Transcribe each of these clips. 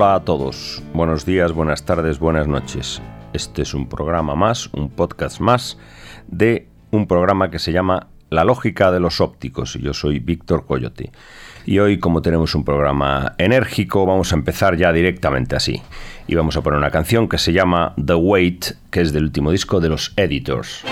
Hola a todos, buenos días, buenas tardes, buenas noches. Este es un programa más, un podcast más de un programa que se llama La lógica de los ópticos yo soy Víctor Coyote. Y hoy como tenemos un programa enérgico vamos a empezar ya directamente así. Y vamos a poner una canción que se llama The Wait, que es del último disco de los Editors.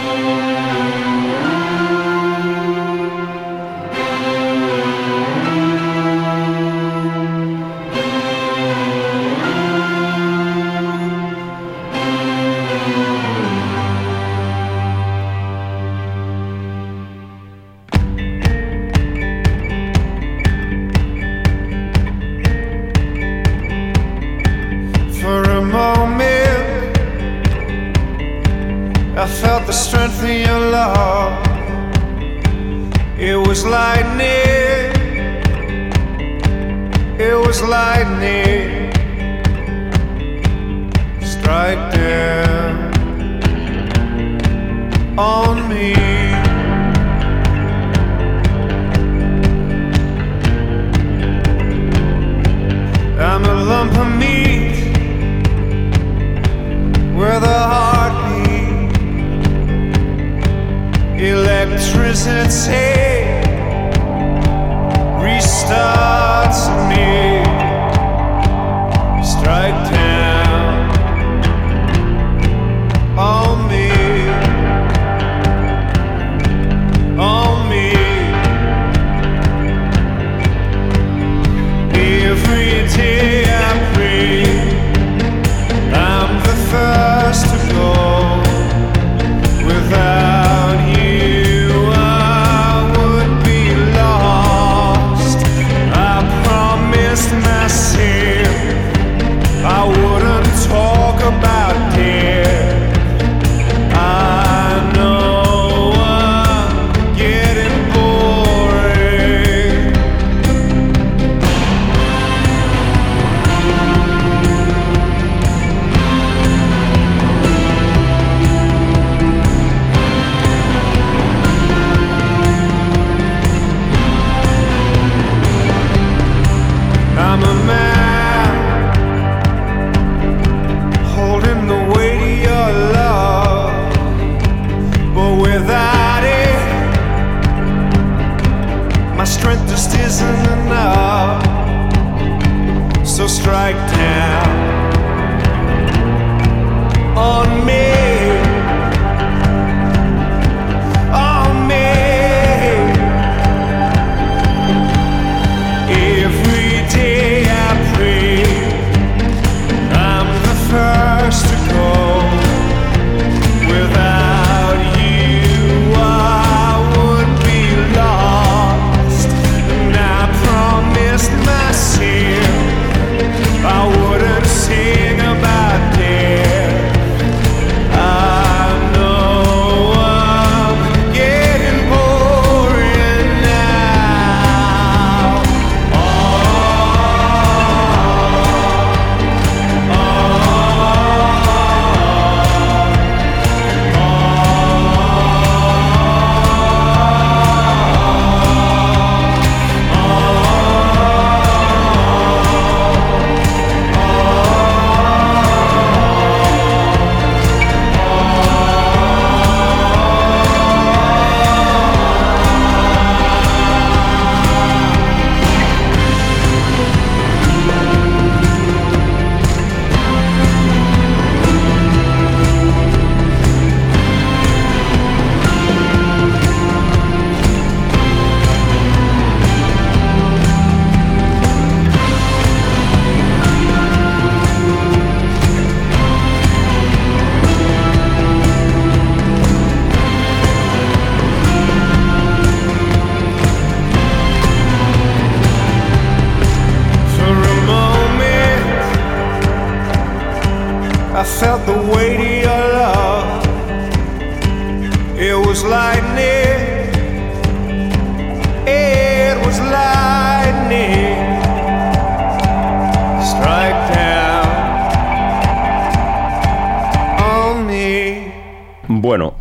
King's lightning strike down on me. I'm a lump of meat with a heartbeat, electricity restarts me.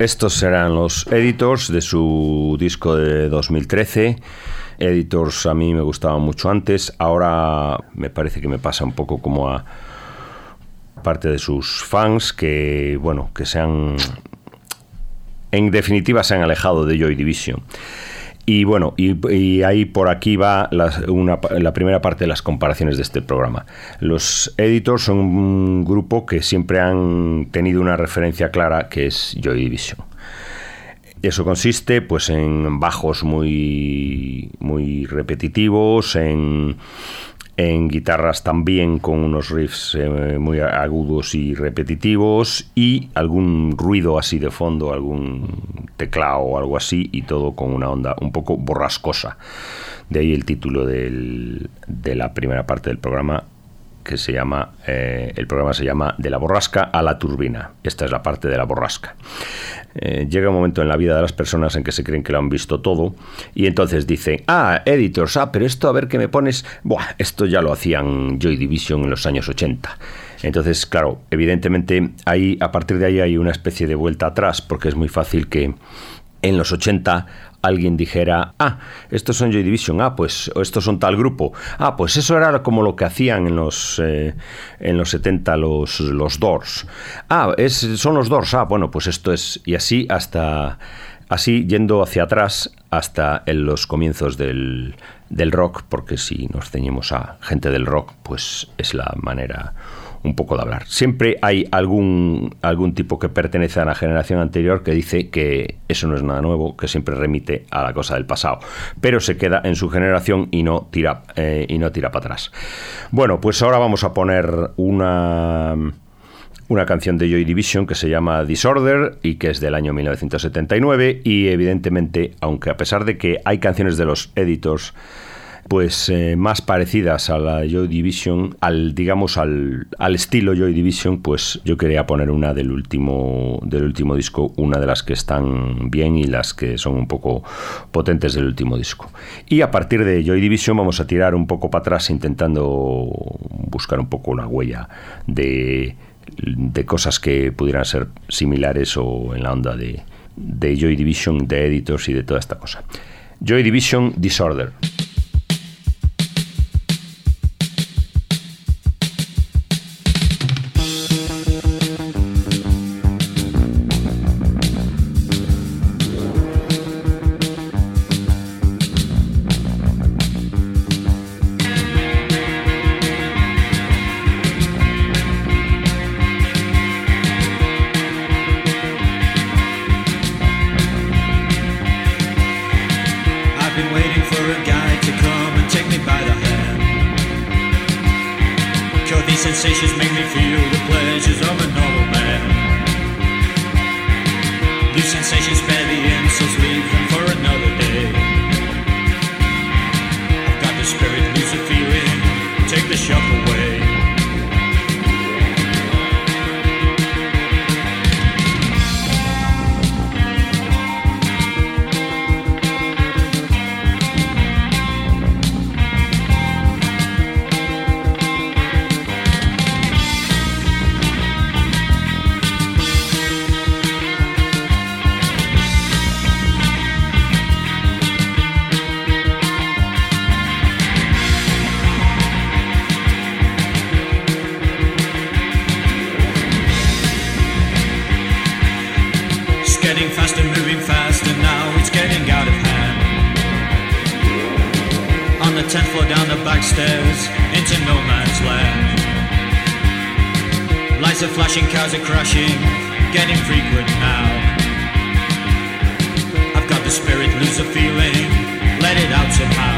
Estos serán los editors de su disco de 2013, Editors a mí me gustaba mucho antes, ahora me parece que me pasa un poco como a parte de sus fans que, bueno, que se han, en definitiva, se han alejado de Joy Division. Y bueno, y, ahí por aquí va la, la, primera parte de las comparaciones de este programa. Los editors son un grupo que siempre han tenido una referencia clara que es Joy Division. Eso consiste pues en bajos muy, muy repetitivos, en en guitarras también con unos riffs eh, muy agudos y repetitivos y algún ruido así de fondo, algún teclado o algo así y todo con una onda un poco borrascosa. De ahí el título de la primera parte del programa que se llama, eh, el programa se llama De la borrasca a la turbina. Esta es la parte de la borrasca. Eh, llega un momento en la vida de las personas en que se creen que lo han visto todo y entonces dicen, ah, editors, ah, pero esto a ver qué me pones, Buah, esto ya lo hacían Joy Division en los años 80. Entonces, claro, evidentemente ahí, a partir de ahí hay una especie de vuelta atrás porque es muy fácil que en los 80 alguien dijera, ah, estos son Joy Division, ah, pues estos son tal grupo, ah, pues eso era como lo que hacían en los, eh, en los 70 los, los Doors, ah, es, son los Doors, ah, bueno, pues esto es, y así hasta, así yendo hacia atrás hasta en los comienzos del, del rock, porque si nos ceñimos a gente del rock, pues es la manera un poco de hablar. Siempre hay algún, algún tipo que pertenece a la generación anterior que dice que eso no es nada nuevo, que siempre remite a la cosa del pasado, pero se queda en su generación y no tira, eh, y no tira para atrás. Bueno, pues ahora vamos a poner una una canción de Joy Division que se llama Disorder y que es del año 1979 y evidentemente, aunque a pesar de que hay canciones de los editors pues eh, más parecidas a la Joy Division, al digamos al, estilo Joy Division, pues yo quería poner una del último del último disco, una de las que están bien y las que son un poco potentes del último disco. Y a partir de Joy Division vamos a tirar un poco para atrás intentando buscar un poco la huella de, de cosas que pudieran ser similares o en la onda de, de Joy Division, de editors y de toda esta cosa. Joy Division Disorder. conversations frequent now. I've got the spirit, lose a feeling, let it out somehow.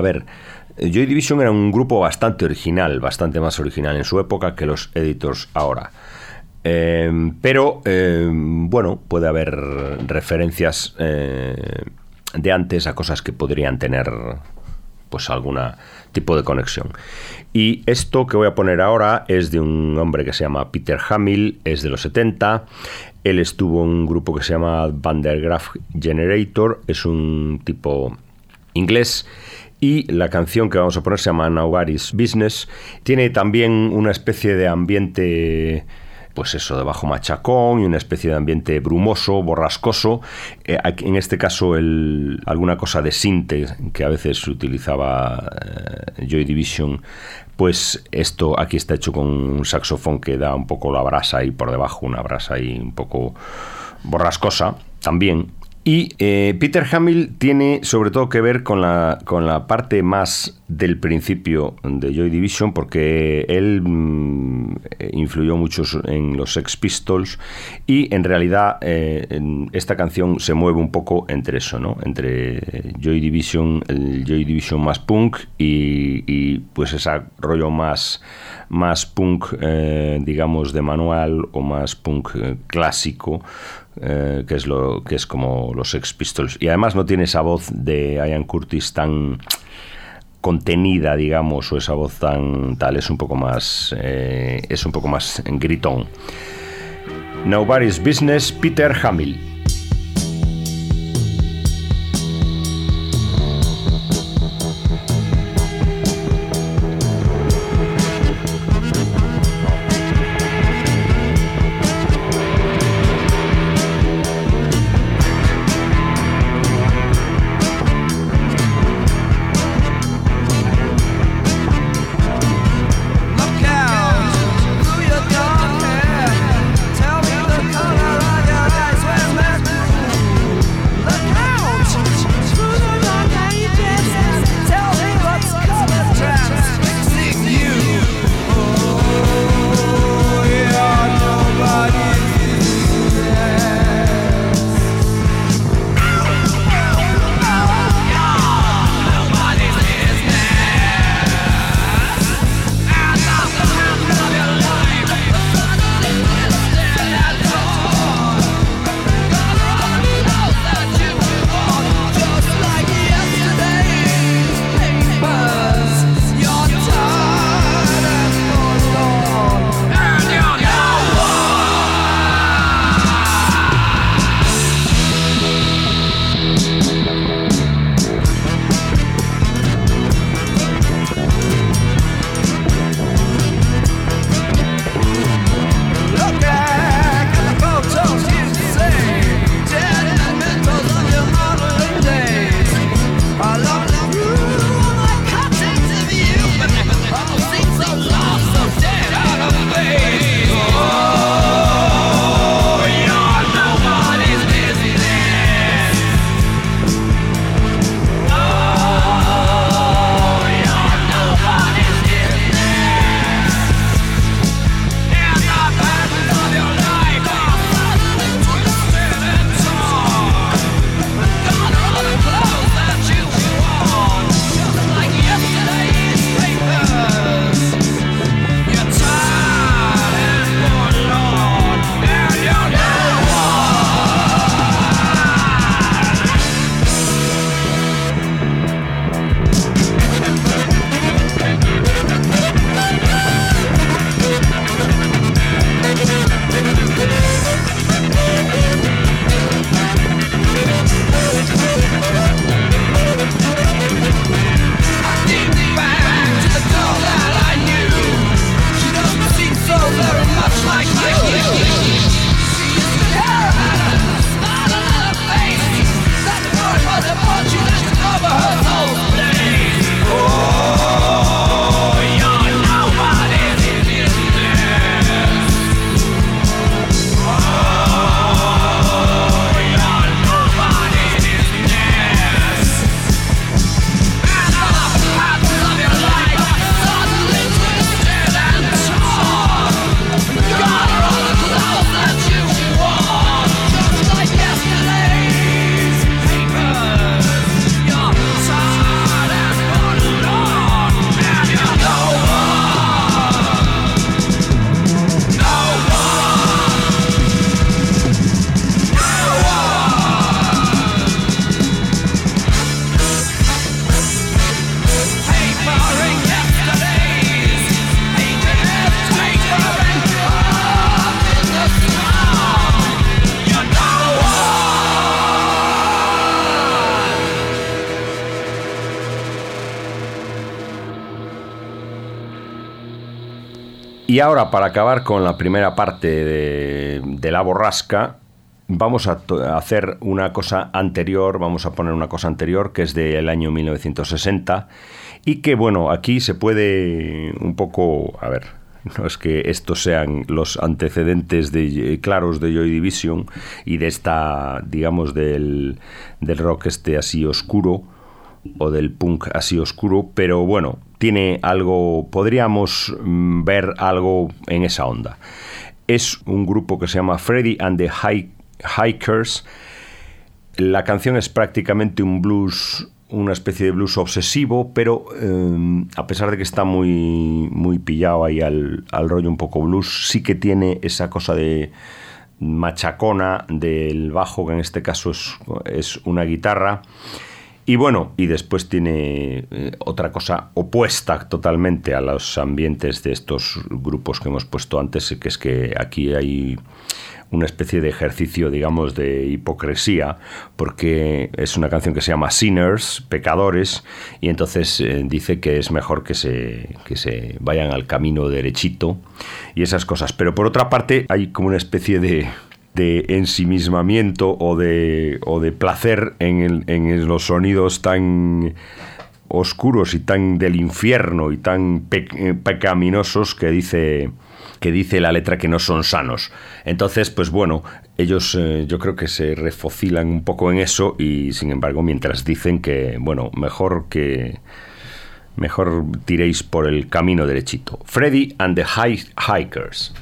A ver, Joy Division era un grupo bastante original, bastante más original en su época que los Editors ahora. Eh, pero, eh, bueno, puede haber referencias eh, de antes a cosas que podrían tener pues algún tipo de conexión. Y esto que voy a poner ahora es de un hombre que se llama Peter Hamill, es de los 70. Él estuvo en un grupo que se llama Van der Graaf Generator, es un tipo inglés. Y la canción que vamos a poner se llama Nobody's Business. Tiene también una especie de ambiente pues eso, de bajo machacón y una especie de ambiente brumoso, borrascoso. Eh, en este caso, alguna cosa de sinte que a veces utilizaba eh, Joy Division, pues esto aquí está hecho con un saxofón que da un poco la brasa ahí por debajo, una brasa ahí un poco borrascosa también. Y eh, Peter Hamill tiene sobre todo que ver con la, con la parte más del principio de Joy Division, porque él mm, influyó mucho en los Sex Pistols y en realidad eh, esta canción se mueve un poco entre eso, ¿no? Entre Joy Division, el Joy Division más punk y, y pues ese rollo más, más punk, eh, digamos, de manual o más punk clásico. Eh, que es lo que es como los Sex Pistols. Y además no tiene esa voz de Ian Curtis tan contenida digamos o esa voz tan tal es un poco más eh, es un poco más gritón. Nobody's Business Peter Hamill Y ahora, para acabar con la primera parte de, la borrasca, vamos a hacer una cosa anterior, vamos a poner una cosa anterior que es del año 1960 y que, bueno, aquí se puede un poco, a ver, no es que estos sean los antecedentes de, claros de Joy Division y de esta, digamos, del, del rock este así oscuro, o del punk así oscuro, pero bueno, tiene algo, podríamos mm, ver algo en esa onda. Es un grupo que se llama Freddy and the Hi- Hikers. La canción es prácticamente un blues, una especie de blues obsesivo, pero eh, a pesar de que está muy, muy pillado ahí al, al rollo un poco blues, sí que tiene esa cosa de machacona del bajo, que en este caso es una guitarra. Y bueno, y después tiene eh, otra cosa opuesta totalmente a los ambientes de estos grupos que hemos puesto antes, que es que aquí hay una especie de ejercicio, digamos, de hipocresía, porque es una canción que se llama Sinners, pecadores, y entonces eh, dice que es mejor que se, que se vayan al camino derechito y esas cosas. Pero por otra parte, hay como una especie de, de ensimismamiento o de, o de placer en, los sonidos tan oscuros y tan del infierno y tan eh, pecaminosos que dice que dice la letra que no son sanos. Entonces, pues bueno, ellos eh, yo creo que se refocilan un poco en eso y sin embargo, mientras dicen que, bueno, mejor que mejor tiréis por el camino derechito. Freddy and the Hi- Hikers.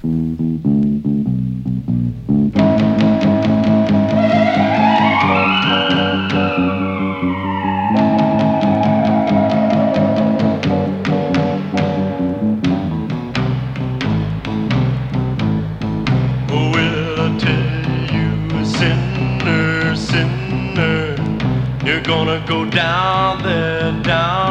Gonna go down there, down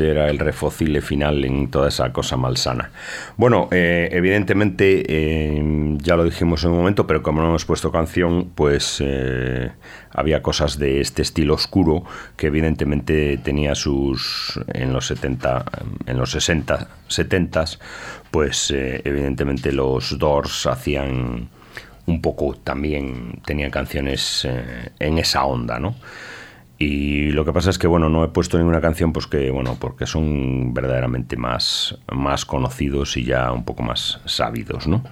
era el refocile final en toda esa cosa malsana. Bueno, eh, evidentemente eh, ya lo dijimos en un momento, pero como no hemos puesto canción, pues eh, había cosas de este estilo oscuro que evidentemente tenía sus en los 70, en los 60, 70, pues evidentemente los Doors hacían un poco también tenían canciones en esa onda, ¿no? Y lo que pasa es que, bueno, no he puesto ninguna canción pues que, bueno, porque son verdaderamente más, más conocidos y ya un poco más sabidos, ¿no?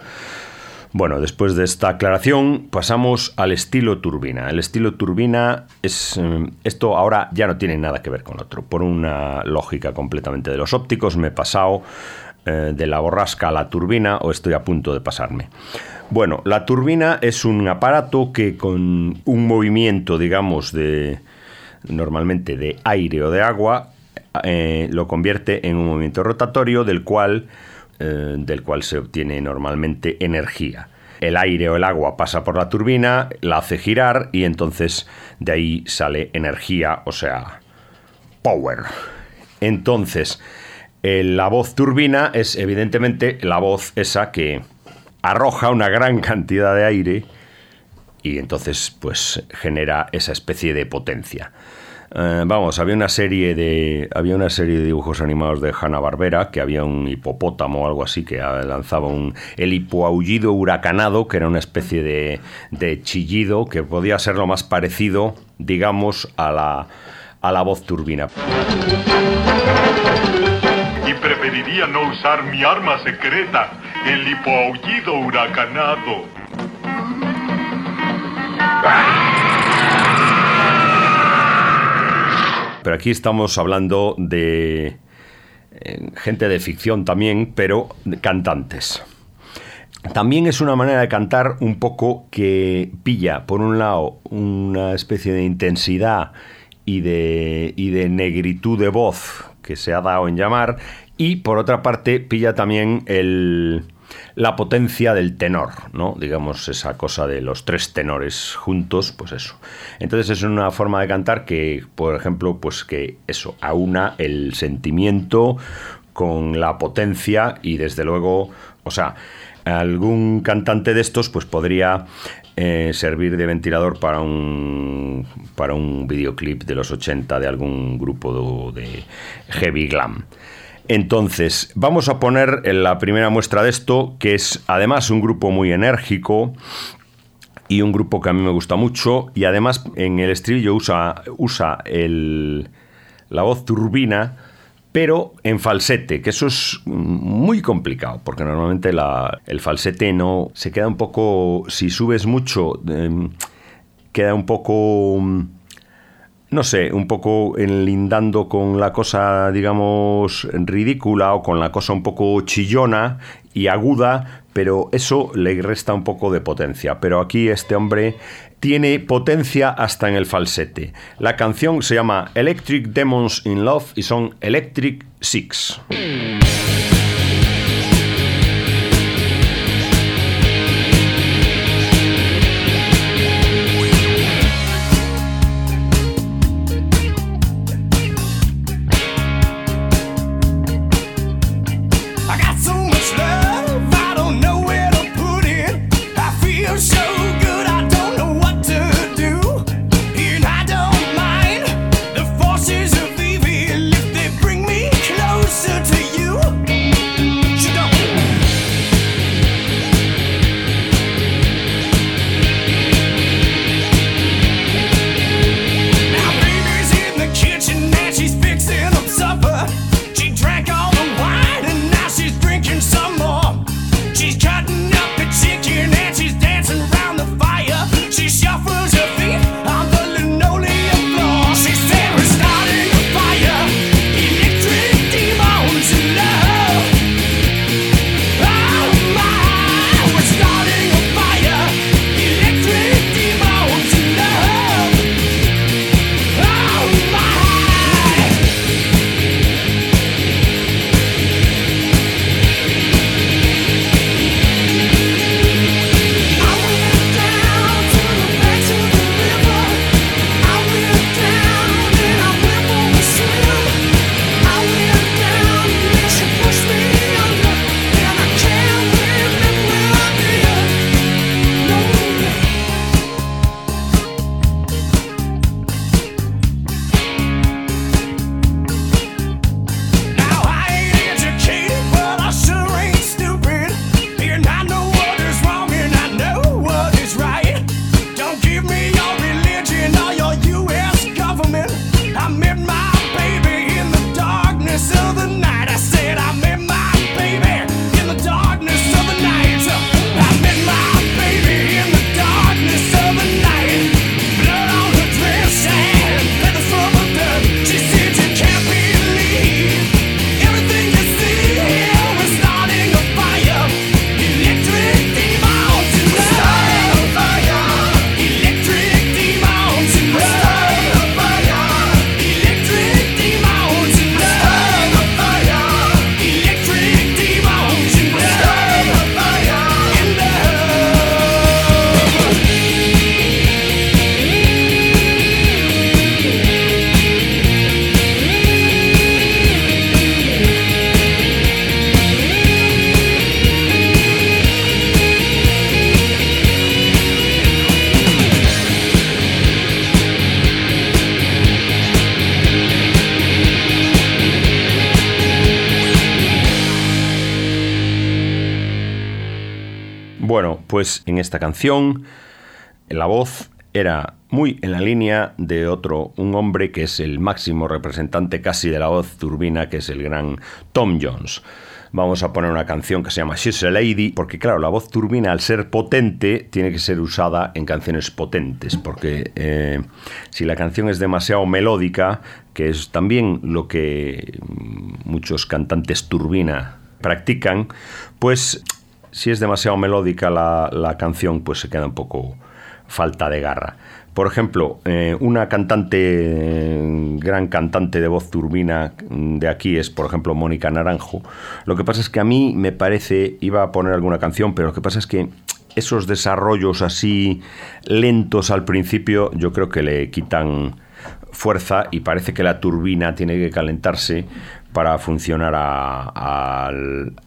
Bueno, después de esta aclaración pasamos al estilo turbina. El estilo turbina es... eh, Esto ahora ya no tiene nada que ver con otro. Por una lógica completamente de los ópticos me he pasado eh, de la borrasca a la turbina o estoy a punto de pasarme. Bueno, la turbina es un aparato que con un movimiento, digamos, de normalmente de aire o de agua, eh, lo convierte en un movimiento rotatorio del cual, eh, del cual se obtiene normalmente energía. El aire o el agua pasa por la turbina, la hace girar y entonces de ahí sale energía, o sea, power. Entonces, eh, la voz turbina es evidentemente la voz esa que arroja una gran cantidad de aire y entonces pues genera esa especie de potencia. Eh, vamos, había una serie de había una serie de dibujos animados de Hanna Barbera que había un hipopótamo o algo así que lanzaba un el hipoaullido huracanado que era una especie de, de chillido que podía ser lo más parecido, digamos, a la a la voz turbina. y preferiría no usar mi arma secreta, el hipoaullido huracanado. Pero aquí estamos hablando de eh, gente de ficción también, pero cantantes. También es una manera de cantar un poco que pilla, por un lado, una especie de intensidad y de, y de negritud de voz que se ha dado en llamar, y por otra parte pilla también el, la potencia del tenor, ¿no? Digamos, esa cosa de los tres tenores juntos, pues eso. Entonces es una forma de cantar que, por ejemplo, pues que eso, aúna el sentimiento con la potencia y desde luego, o sea, algún cantante de estos pues podría eh, servir de ventilador para un para un videoclip de los 80 de algún grupo de, de heavy glam. Entonces, vamos a poner la primera muestra de esto, que es además un grupo muy enérgico y un grupo que a mí me gusta mucho, y además en el estribillo usa, usa el, la voz turbina, pero en falsete, que eso es muy complicado, porque normalmente la- el falsete no se queda un poco, si subes mucho, em, queda un poco no sé, un poco enlindando con la cosa, digamos, ridícula o con la cosa un poco chillona y aguda, pero eso le resta un poco de potencia. Pero aquí este hombre tiene potencia hasta en el falsete. La canción se llama Electric Demons in Love y son Electric Six. Pues en esta canción la voz era muy en la línea de otro, un hombre que es el máximo representante casi de la voz turbina, que es el gran Tom Jones. Vamos a poner una canción que se llama She's a Lady, porque claro, la voz turbina al ser potente tiene que ser usada en canciones potentes, porque eh, si la canción es demasiado melódica, que es también lo que muchos cantantes turbina practican, pues si es demasiado melódica la, la canción, pues se queda un poco falta de garra. Por ejemplo, eh, una cantante, eh, gran cantante de voz turbina de aquí es, por ejemplo, Mónica Naranjo. Lo que pasa es que a mí me parece, iba a poner alguna canción, pero lo que pasa es que esos desarrollos así lentos al principio, yo creo que le quitan fuerza y parece que la turbina tiene que calentarse para funcionar a,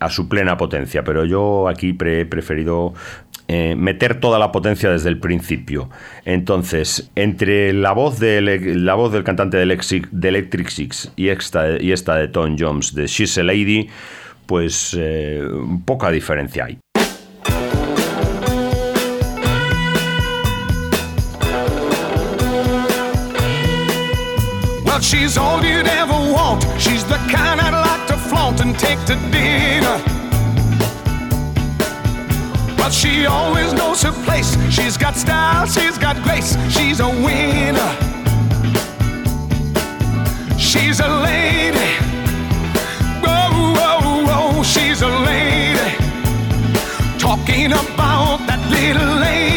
su plena potencia. Pero yo aquí he preferido eh, meter toda la potencia desde el principio. Entonces, entre la voz, de, la voz del cantante de Electric, Six y esta, y esta de Tom Jones de She's a Lady, pues eh, poca diferencia hay. Want. The kind I'd like to flaunt and take to dinner. But she always knows her place. She's got style, she's got grace. She's a winner. She's a lady. Whoa, whoa, whoa, she's a lady. Talking about that little lady.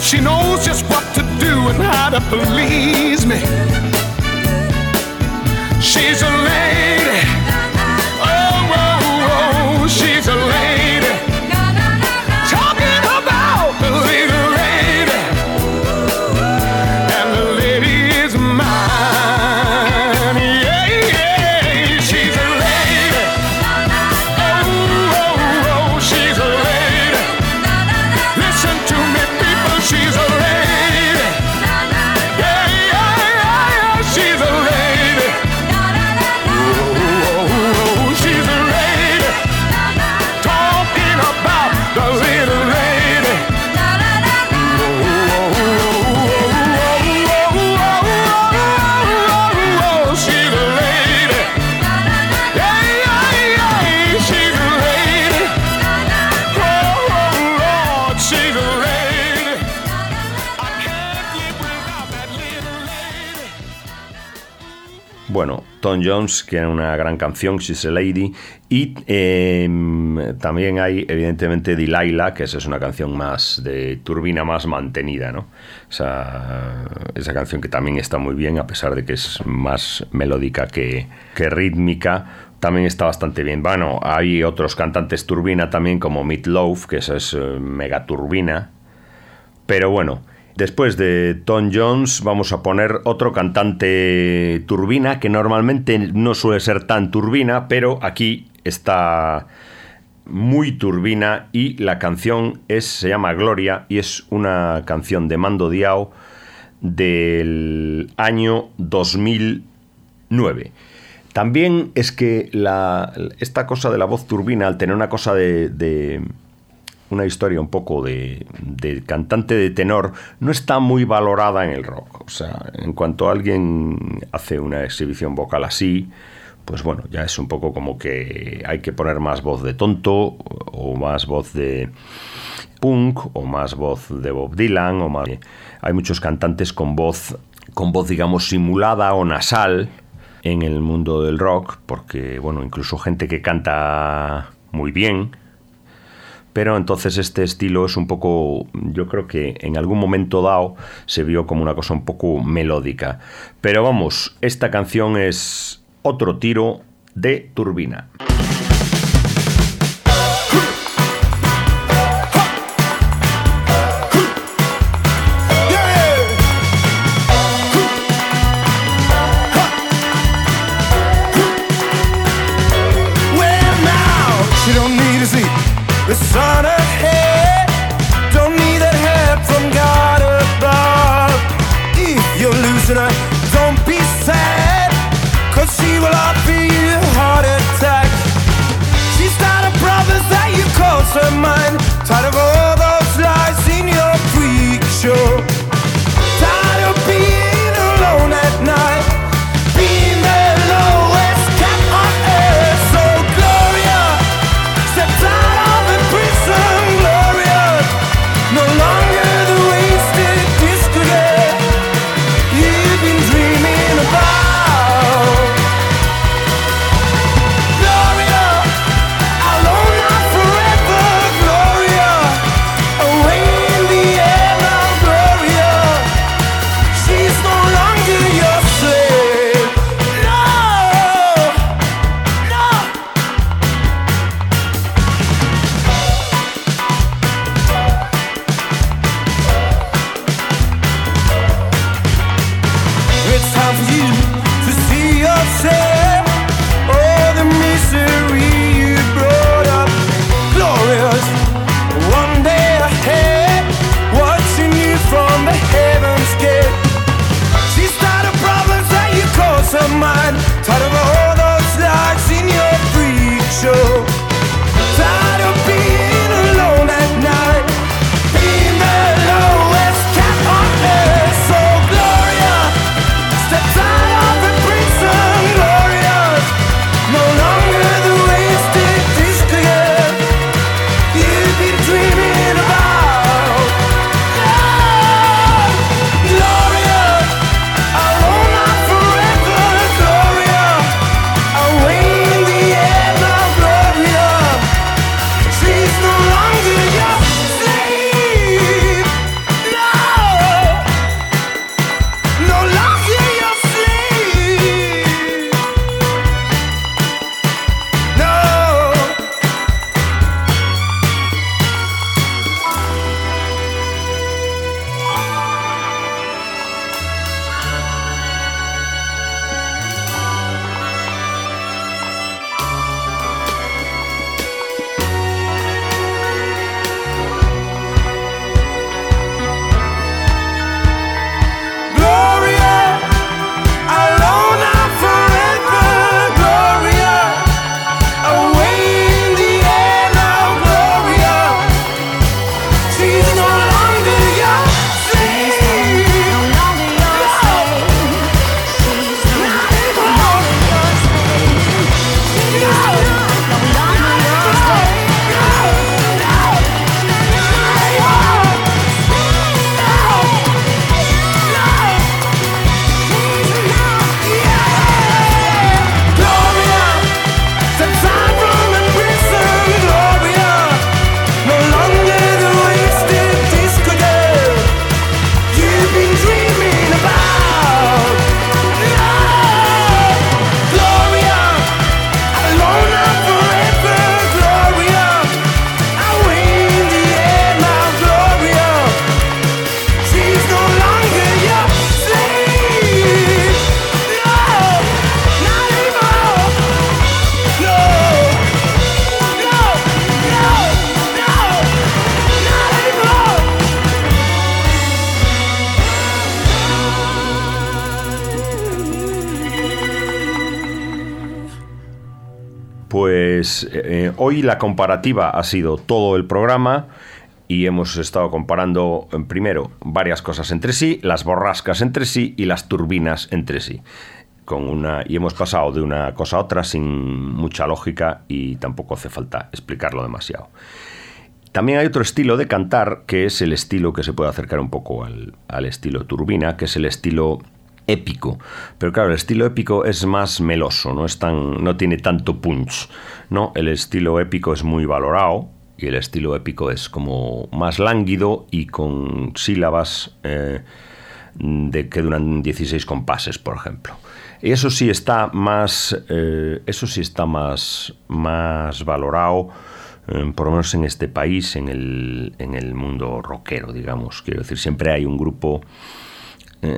And she knows just what to do and how to please me. She's a lady. Jones, que era una gran canción, She's a Lady, y eh, también hay, evidentemente, Delilah, que esa es una canción más de turbina más mantenida, ¿no? Esa, esa canción que también está muy bien, a pesar de que es más melódica que, que rítmica, también está bastante bien. Bueno, hay otros cantantes turbina también, como Meat Loaf, que esa es eh, mega turbina, pero bueno, después de Tom Jones vamos a poner otro cantante turbina que normalmente no suele ser tan turbina, pero aquí está muy turbina y la canción es, se llama Gloria y es una canción de Mando Diao del año 2009. También es que la- esta cosa de la voz turbina, al tener una cosa de, de- una historia un poco de, de, cantante de tenor, no está muy valorada en el rock. O sea, en cuanto alguien hace una exhibición vocal así, pues bueno, ya es un poco como que hay que poner más voz de tonto o más voz de punk o más voz de Bob Dylan o más... Hay muchos cantantes con voz, con voz digamos simulada o nasal en el mundo del rock, porque bueno, incluso gente que canta muy bien, pero entonces este estilo es un poco, yo creo que en algún momento dado se vio como una cosa un poco melódica. Pero vamos, esta canción es otro tiro de turbina. Hoy la comparativa ha sido todo el programa y hemos estado comparando primero varias cosas entre sí, las borrascas entre sí y las turbinas entre sí. Con una, y hemos pasado de una cosa a otra sin mucha lógica y tampoco hace falta explicarlo demasiado. También hay otro estilo de cantar que es el estilo que se puede acercar un poco al, al estilo turbina, que es el estilo épico. Pero claro, el estilo épico es más meloso, no, es tan, no tiene tanto punch. ¿no? El estilo épico es muy valorado y el estilo épico es como más lánguido y con sílabas eh, de que duran 16 compases, por ejemplo. Y eso sí está más, eh, eso sí está más, más valorado, eh, por lo menos en este país, en el, en el mundo rockero, digamos. Quiero decir, siempre hay un grupo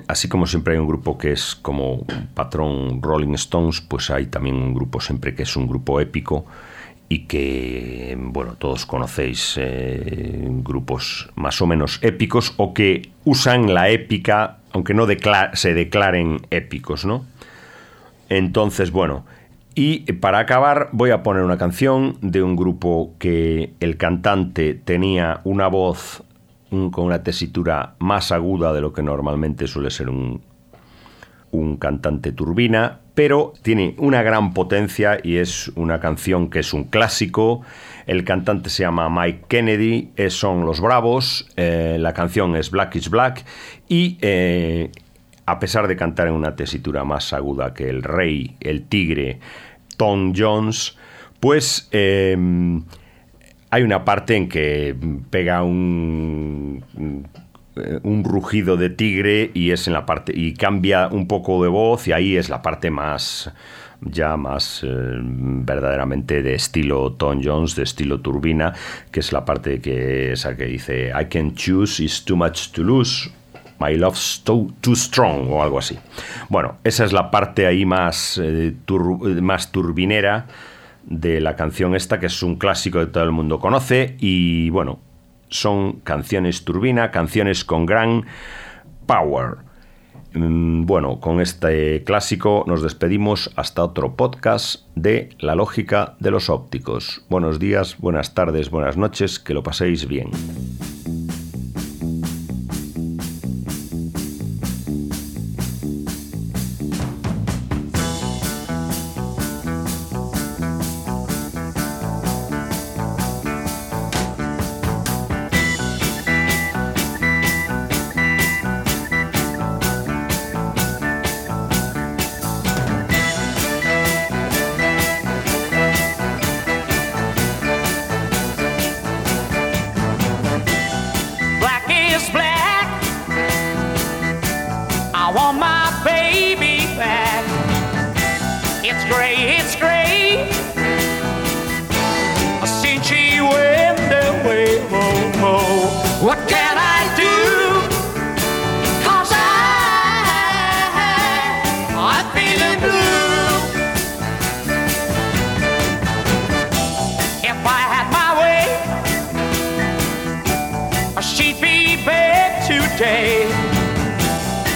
así como siempre hay un grupo que es como patrón Rolling Stones, pues hay también un grupo siempre que es un grupo épico y que, bueno, todos conocéis eh, grupos más o menos épicos o que usan la épica, aunque no se declaren épicos, ¿no? Entonces, bueno, y para acabar voy a poner una canción de un grupo que el cantante tenía una voz con una tesitura más aguda de lo que normalmente suele ser un, un cantante turbina, pero tiene una gran potencia y es una canción que es un clásico. El cantante se llama Mike Kennedy, son Los Bravos, eh, la canción es Black is Black y eh, a pesar de cantar en una tesitura más aguda que el rey, el tigre, Tom Jones, pues eh, hay una parte en que pega un eh, un rugido de tigre y es en la parte y cambia un poco de voz y ahí es la parte más ya más eh, verdaderamente de estilo Tom Jones, de estilo turbina, que es la parte que esa que dice I can choose is too much to lose. My love's too, too strong o algo así. Bueno, esa es la parte ahí más, eh, más turbinera de la canción esta, que es un clásico que todo el mundo conoce y bueno, son canciones turbina, canciones con gran power. Mm, bueno, con este clásico nos despedimos hasta otro podcast de La lógica de los ópticos. Buenos días, buenas tardes, buenas noches, que lo paséis bien.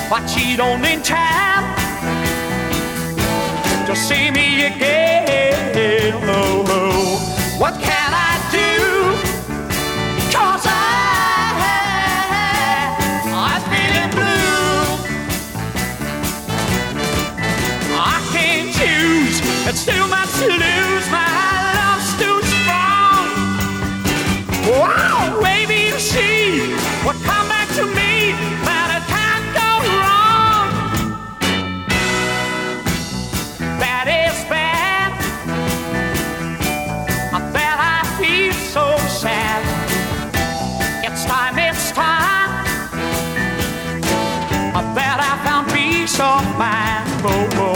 But she don't in time to see me again. Of mind. Oh, oh.